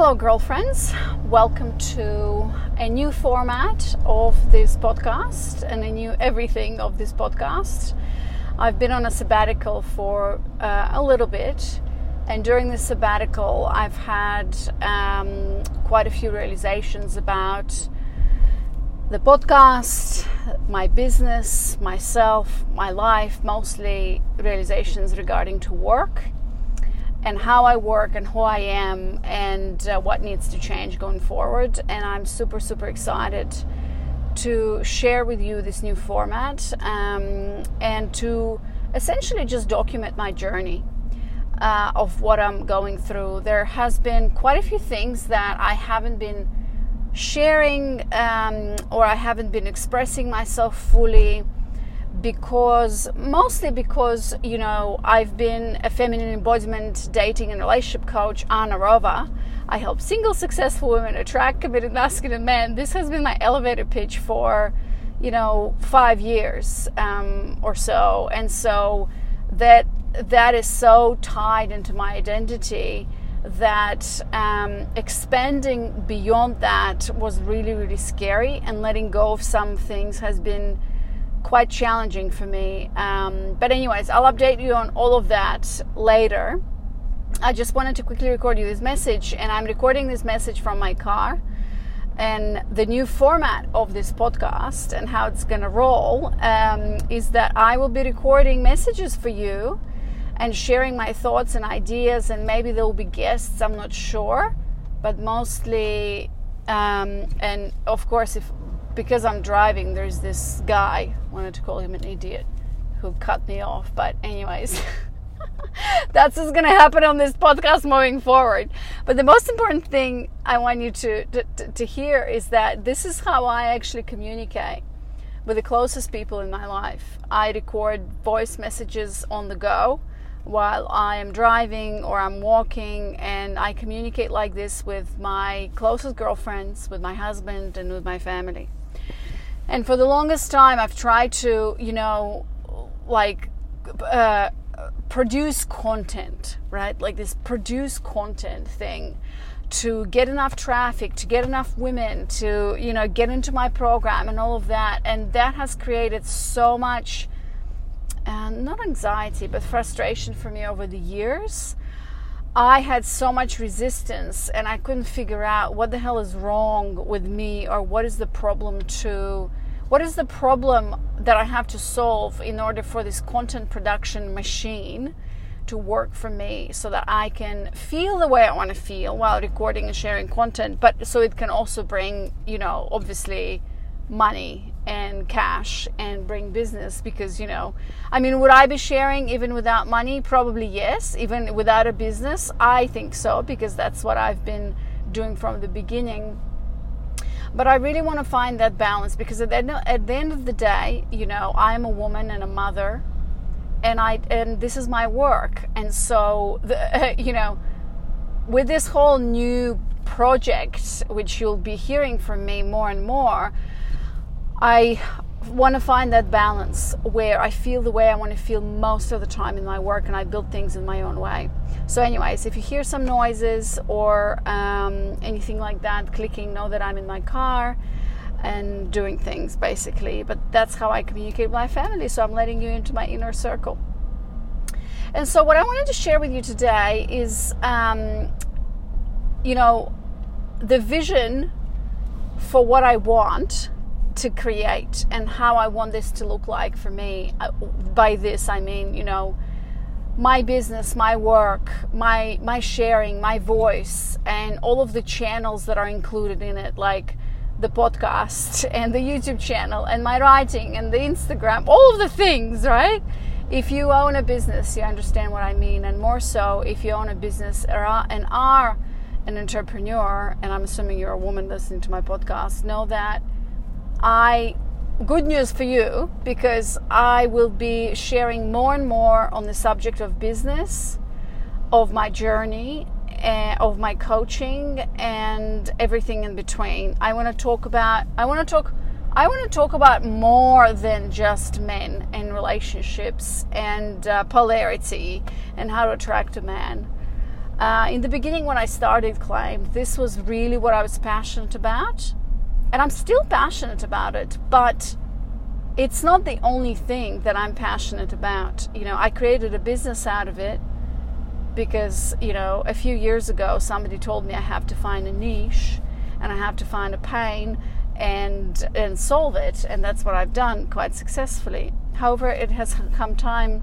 Hello, girlfriends. Welcome to a new format of this podcast and a new everything of this podcast. I've been on a sabbatical for uh, a little bit, and during this sabbatical, I've had um, quite a few realizations about the podcast, my business, myself, my life, mostly realizations regarding to work and how I work and who I am and uh, what needs to change going forward. And I'm super, super excited to share with you this new format um, and to essentially just document my journey. Uh, of what I'm going through. There has been quite a few things that I haven't been sharing um, or I haven't been expressing myself fully because mostly because you know I've been a feminine embodiment dating and relationship coach Anna Rova. I help single successful women attract committed masculine men. This has been my elevator pitch for you know five years um, or so, and so that that is so tied into my identity that um, expanding beyond that was really really scary and letting go of some things has been quite challenging for me. Um, but, anyways, I'll update you on all of that later. I just wanted to quickly record you this message, and I'm recording this message from my car. And the new format of this podcast and how it's going to roll um, is that I will be recording messages for you and sharing my thoughts and ideas, and maybe there will be guests, I'm not sure, but mostly, um, and of course, if because I'm driving, there's this guy, wanted to call him an idiot, who cut me off. But, anyways, that's what's going to happen on this podcast moving forward. But the most important thing I want you to, to, to hear is that this is how I actually communicate with the closest people in my life. I record voice messages on the go while I am driving or I'm walking, and I communicate like this with my closest girlfriends, with my husband, and with my family. And for the longest time, I've tried to, you know, like uh, produce content, right? Like this produce content thing to get enough traffic, to get enough women to, you know, get into my program and all of that. And that has created so much, uh, not anxiety, but frustration for me over the years. I had so much resistance and I couldn't figure out what the hell is wrong with me or what is the problem to what is the problem that I have to solve in order for this content production machine to work for me so that I can feel the way I want to feel while recording and sharing content, but so it can also bring, you know, obviously money and cash and bring business because you know i mean would i be sharing even without money? Probably yes. Even without a business i think so because that's what i've been doing from the beginning. But I really want to find that balance because at the, end, at the end of the day, you know, I'm a woman and a mother, and I and this is my work, and so the, you know, with this whole new project, which you'll be hearing from me more and more, I want to find that balance where I feel the way I want to feel most of the time in my work and I build things in my own way. So, anyways, if you hear some noises or um, anything like that clicking, know that I'm in my car and doing things basically. But that's how I communicate with my family. So, I'm letting you into my inner circle. And so, what I wanted to share with you today is, um, you know, the vision for what I want to create and how I want this to look like for me. Uh, by this, I mean, you know, my business, my work, my my sharing, my voice, and all of the channels that are included in it, like the podcast and the YouTube channel and my writing and the Instagram, all of the things, right? If you own a business, you understand what I mean, and more so if you own a business and are an entrepreneur, and I'm assuming you're a woman listening to my podcast, know that I good news for you because I will be sharing more and more on the subject of business, of my journey, uh, of my coaching, and everything in between. I want to talk about. I want to talk. I want to talk about more than just men and relationships and uh, polarity and how to attract a man. Uh, in the beginning, when I started Claim, this was really what I was passionate about. And I'm still passionate about it, but it's not the only thing that I'm passionate about. You know, I created a business out of it because, you know, a few years ago, somebody told me I have to find a niche and I have to find a pain and and solve it and that's what I've done quite successfully. However, it has come time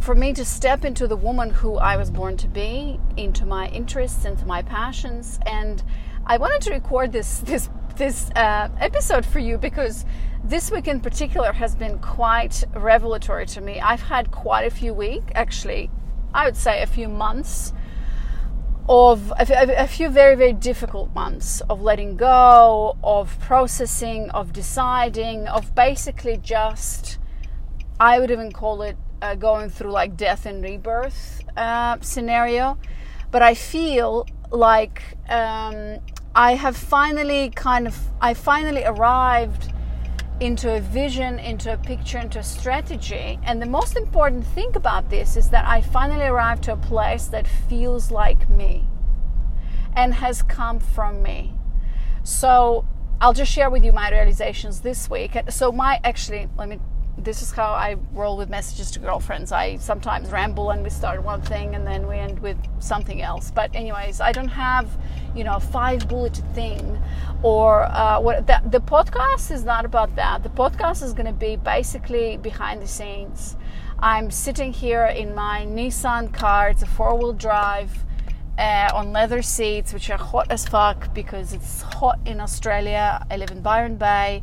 for me to step into the woman who I was born to be, into my interests, into my passions, and I wanted to record this this this uh, episode for you because this week in particular has been quite revelatory to me. I've had quite a few weeks, actually, I would say a few months of a, few very very difficult months of letting go, of processing, of deciding, of basically just I would even call it uh, going through like death and rebirth uh, scenario. But I feel like um, I have finally kind of, I finally arrived into a vision, into a picture, into a strategy. And the most important thing about this is that I finally arrived to a place that feels like me and has come from me. So I'll just share with you my realizations this week. So my actually, let me this is how I roll with messages to girlfriends. I sometimes ramble and we start one thing and then we end with something else. But anyways, I don't have, you know, a five bulleted thing or uh, what. The, the podcast is not about that. The podcast is going to be basically behind the scenes. I'm sitting here in my Nissan car. It's a four wheel drive. Uh, on leather seats, which are hot as fuck because it's hot in Australia. I live in Byron Bay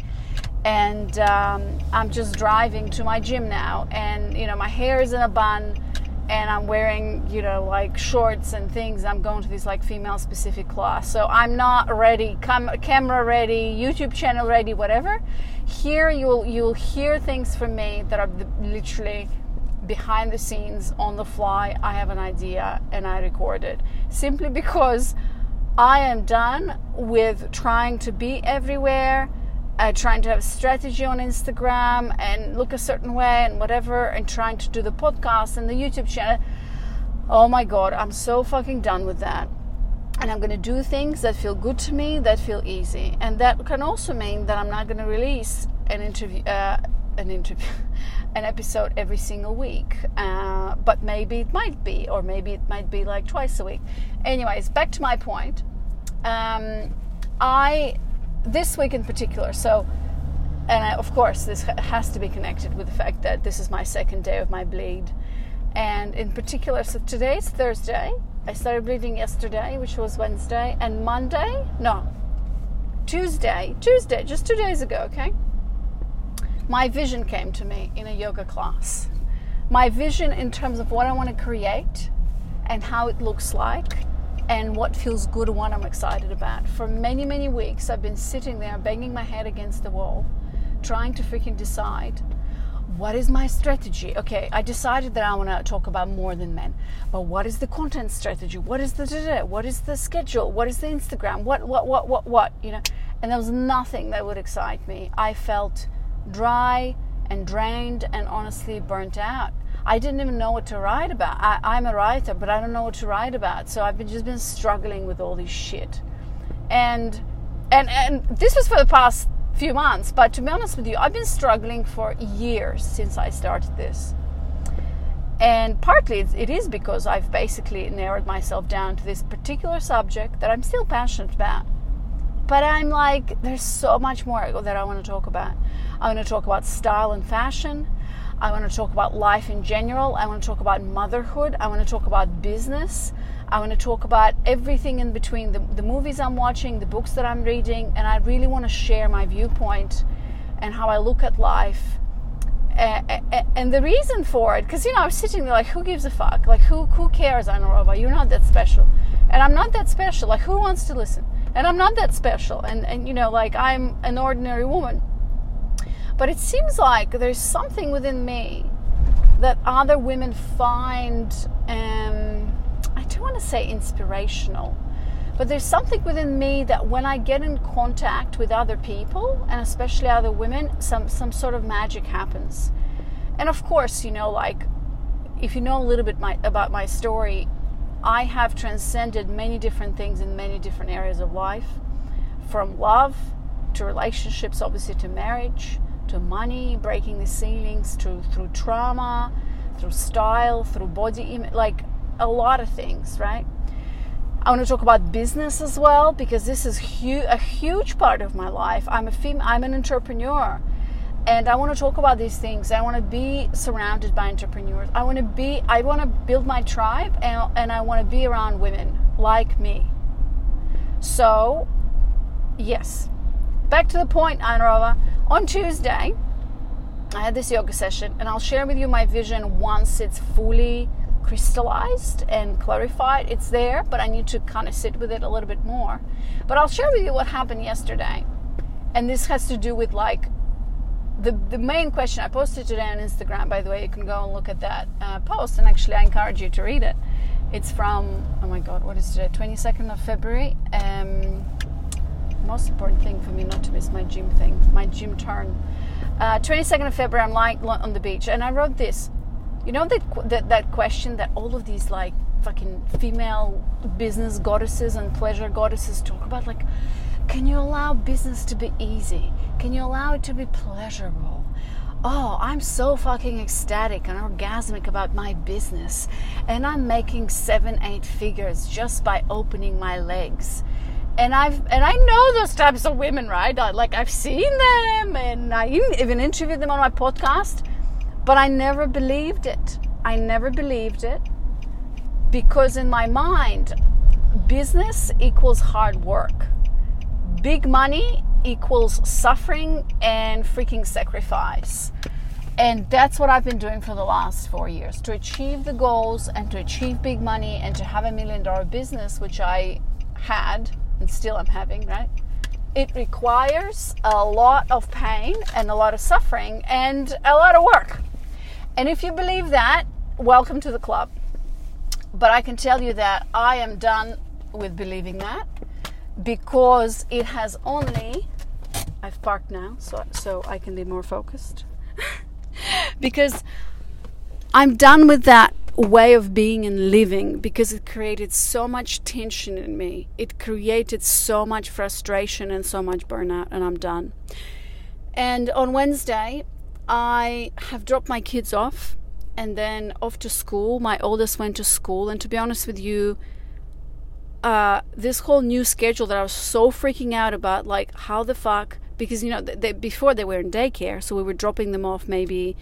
and um, I'm just driving to my gym now, and you know my hair is in a bun, and I'm wearing you know like shorts and things. I'm going to this like female specific class, so I'm not ready, cam- camera ready, YouTube channel ready, whatever. Here you'll you'll hear things from me that are literally behind the scenes on the fly. I have an idea and I record it simply because I am done with trying to be everywhere uh, trying to have a strategy on Instagram and look a certain way and whatever, and trying to do the podcast and the YouTube channel. Oh my God, I'm so fucking done with that. And I'm going to do things that feel good to me, that feel easy. And that can also mean that I'm not going to release an interview, uh, an interview, an episode every single week. Uh, but maybe it might be, or maybe it might be like twice a week. Anyways, back to my point. Um, I this week in particular, so, and I, of course, this has to be connected with the fact that this is my second day of my bleed. And in particular, so today's Thursday. I started bleeding yesterday, which was Wednesday, and Monday, no, Tuesday, Tuesday, just two days ago, okay? My vision came to me in a yoga class. My vision in terms of what I want to create and how it looks like and what feels good and what I'm excited about. For many, many weeks, I've been sitting there banging my head against the wall, trying to freaking decide what is my strategy. Okay, I decided that I want to talk about more than men, but what is the content strategy? What is the what is the schedule? What is the Instagram? What, what, what, what, what? You know, and there was nothing that would excite me. I felt dry and drained and honestly burnt out. I didn't even know what to write about. I, am a writer, but I don't know what to write about. So I've been just been struggling with all this shit, and and and this was for the past few months. But to be honest with you, I've been struggling for years since I started this. And partly it is because I've basically narrowed myself down to this particular subject that I'm still passionate about. But I'm like, there's so much more that I want to talk about. I want to talk about style and fashion. I want to talk about life in general. I want to talk about motherhood. I want to talk about business. I want to talk about everything in between the, the movies I'm watching, the books that I'm reading, and I really want to share my viewpoint and how I look at life. And the reason for it, because you know, I was sitting there like, who gives a fuck? Like, who who cares, Anna Rova? You're not that special, and I'm not that special. Like, who wants to listen? And I'm not that special, and and you know, like I'm an ordinary woman but it seems like there's something within me that other women find, um, I don't want to say inspirational, but there's something within me that when I get in contact with other people, and especially other women, some, some sort of magic happens. And of course, you know, like if you know a little bit my, about my story, I have transcended many different things in many different areas of life from love to relationships, obviously, to marriage, to money, breaking the ceilings, to, through trauma, through style, through body image, like a lot of things, right? I want to talk about business as well because this is hu- a huge part of my life. I'm a fem- I'm an entrepreneur and I want to talk about these things. I want to be surrounded by entrepreneurs. I want to be I want to build my tribe and, and I want to be around women like me. So, yes. Back to the point, Anna Rova. On Tuesday, I had this yoga session and I'll share with you my vision once it's fully crystallized and clarified. It's there, but I need to kind of sit with it a little bit more. But I'll share with you what happened yesterday. And this has to do with like the, the main question I posted today on Instagram, by the way, you can go and look at that uh, post, and actually, I encourage you to read it. It's from, oh my god, what is today? 22nd of February. Um, most important thing for me not to miss my gym thing, my gym turn. Uh, 22nd of February, I'm lying on the beach, and I wrote this. You know that, that that question that all of these like fucking female business goddesses and pleasure goddesses talk about, like can you allow business to be easy? Can you allow it to be pleasurable? Oh, I'm so fucking ecstatic and orgasmic about my business, and I'm making seven, eight figures just by opening my legs. And I've and I know those types of women, right? Like I've seen them, and I even interviewed them on my podcast, but I never believed it. I never believed it because in my mind, business equals hard work big money equals suffering and freaking sacrifice. And that's what I've been doing for the last four years to achieve the goals and to achieve big money and to have a million dollar business, which I had and still I'm having, right? It requires a lot of pain and a lot of suffering and a lot of work. And if you believe that, welcome to the club. But I can tell you that I am done with believing that because it has only I've parked now so so I can be more focused because I'm done with that way of being and living because it created so much tension in me it created so much frustration and so much burnout and I'm done and on Wednesday I have dropped my kids off and then off to school my oldest went to school and to be honest with you uh, this whole new schedule that I was so freaking out about, like how the fuck? Because you know, they, before they were in daycare, so we were dropping them off maybe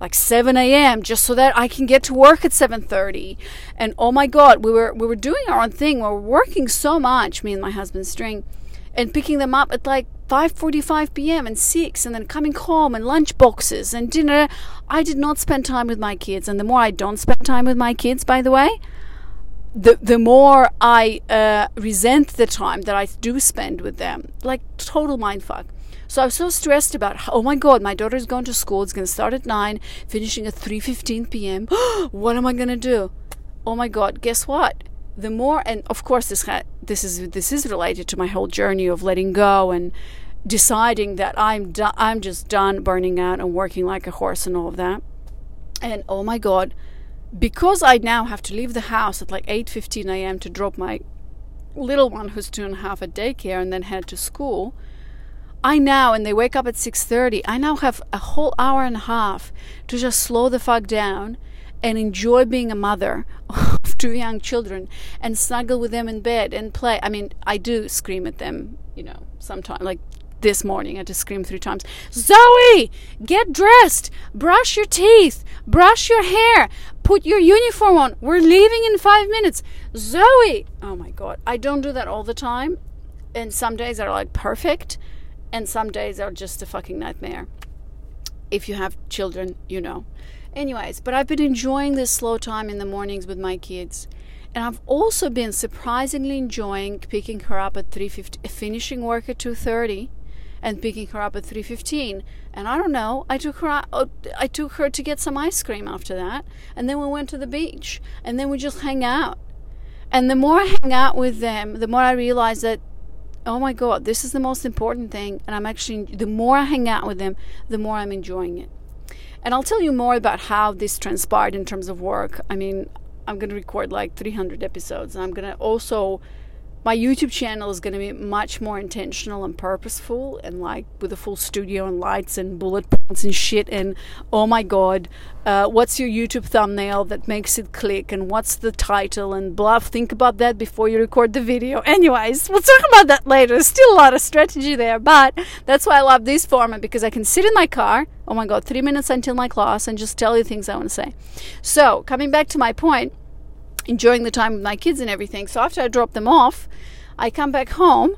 like 7 a.m. just so that I can get to work at 7:30. And oh my God, we were we were doing our own thing. We were working so much, me and my husband String, and picking them up at like 5:45 p.m. and 6, and then coming home and lunch boxes and dinner. I did not spend time with my kids, and the more I don't spend time with my kids, by the way, the the more I uh, resent the time that I do spend with them, like total mindfuck. So I was so stressed about, oh my god, my daughter's going to school. It's going to start at nine, finishing at three fifteen p.m. what am I going to do? Oh my god, guess what? The more, and of course, this this is this is related to my whole journey of letting go and deciding that I'm do- I'm just done burning out and working like a horse and all of that. And oh my god, because I now have to leave the house at like 8:15 a.m. to drop my little one who's two and a half at daycare and then head to school, I now and they wake up at 6:30. I now have a whole hour and a half to just slow the fuck down and enjoy being a mother of two young children and snuggle with them in bed and play. I mean, I do scream at them, you know, sometimes like this morning. I just screamed three times Zoe, get dressed, brush your teeth, brush your hair, put your uniform on. We're leaving in five minutes. Zoe! Oh my God. I don't do that all the time. And some days are like perfect, and some days are just a fucking nightmare. If you have children, you know. Anyways, but I've been enjoying this slow time in the mornings with my kids. And I've also been surprisingly enjoying picking her up at 3:50 finishing work at 2:30 and picking her up at 3:15 and I don't know I took her uh, I took her to get some ice cream after that and then we went to the beach and then we just hang out and the more I hang out with them the more I realize that oh my god this is the most important thing and I'm actually the more I hang out with them the more I'm enjoying it and I'll tell you more about how this transpired in terms of work I mean I'm gonna record like 300 episodes. And I'm gonna also my YouTube channel is going to be much more intentional and purposeful and like with a full studio and lights and bullet points and shit and oh my god uh, what's your YouTube thumbnail that makes it click and what's the title and blah think about that before you record the video. Anyways we'll talk about that later. There's still a lot of strategy there but that's why I love this format because I can sit in my car oh my god three minutes until my class and just tell you things I want to say. So coming back to my point enjoying the time with my kids and everything. So after I drop them off, I come back home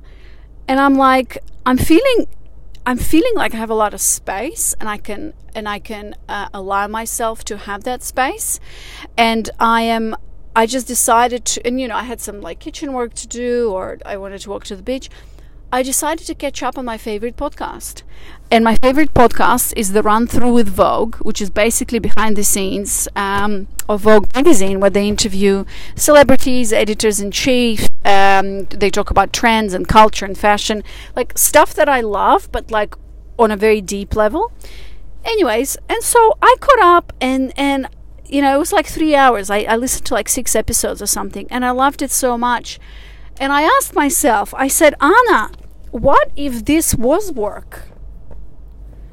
and I'm like, I'm feeling. I'm feeling like I have a lot of space, and I can and I can uh, allow myself to have that space, and I am I just decided to, and you know, I had some like kitchen work to do, or I wanted to walk to the beach. I decided to catch up on my favorite podcast. And my favorite podcast is The Run Through with Vogue, which is basically behind the scenes um, of Vogue magazine, where they interview celebrities, editors in chief. Um, they talk about trends and culture and fashion, like stuff that I love, but like on a very deep level. Anyways, and so I caught up and, and you know, it was like three hours. I, I listened to like six episodes or something, and I loved it so much. And I asked myself, I said, Anna, what if this was work?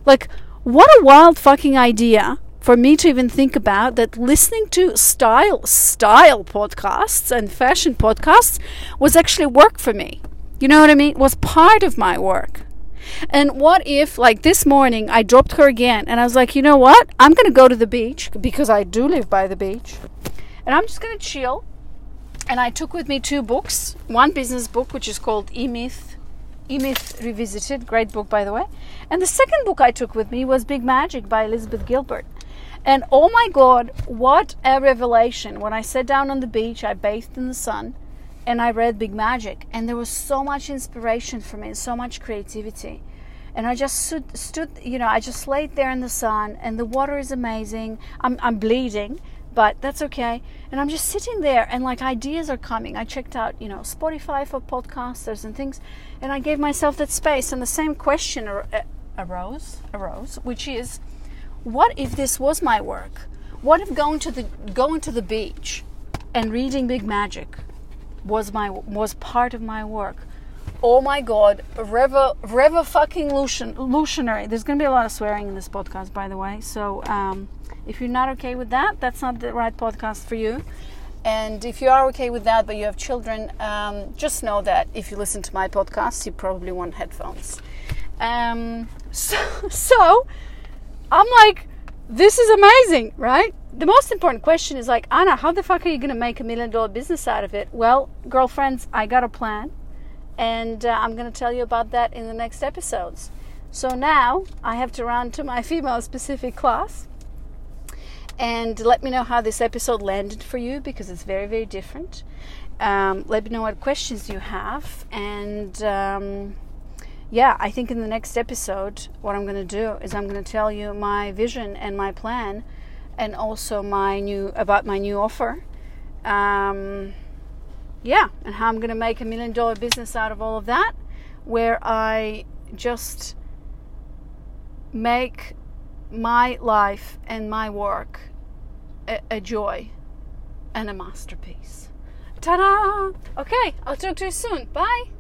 Like, what a wild fucking idea for me to even think about that listening to style style podcasts and fashion podcasts was actually work for me. You know what I mean? Was part of my work. And what if, like this morning, I dropped her again and I was like, you know what? I'm going to go to the beach because I do live by the beach. And I'm just going to chill. And I took with me two books one business book, which is called E Myth E-Myth Revisited, great book by the way. And the second book I took with me was Big Magic by Elizabeth Gilbert. And oh my god, what a revelation. When I sat down on the beach, I bathed in the sun and I read Big Magic and there was so much inspiration for me, and so much creativity. And I just stood, stood, you know, I just laid there in the sun and the water is amazing. I'm, I'm bleeding but that's okay. And I'm just sitting there and like ideas are coming. I checked out, you know, Spotify for podcasters and things, and I gave myself that space. And the same question ar- eh, arose, arose, which is, what if this was my work? What if going to the going to the beach and reading Big Magic was my was part of my work? Oh my god, rever fucking lucian, lutionary. There's gonna be a lot of swearing in this podcast, by the way. So um, if you're not okay with that, that's not the right podcast for you. And if you are okay with that, but you have children, um, just know that if you listen to my podcast, you probably want headphones. Um, so, so I'm like, this is amazing, right? The most important question is like, Anna, how the fuck are you to make a million dollar business out of it? Well, girlfriends, I got a plan and uh, I'm going to tell you about that in the next episodes. So now I have to run to my female specific class and let me know how this episode landed for you because it's very, very different. Um, let me know what questions you have, and um, yeah, I think in the next episode, what I'm going to do is I'm going to tell you my vision and my plan, and also my new about my new offer. Um, yeah, and how I'm going to make a million dollar business out of all of that, where I just make my life and my work a, a joy and a masterpiece. Ta da! Okay, I'll talk to you soon. Bye.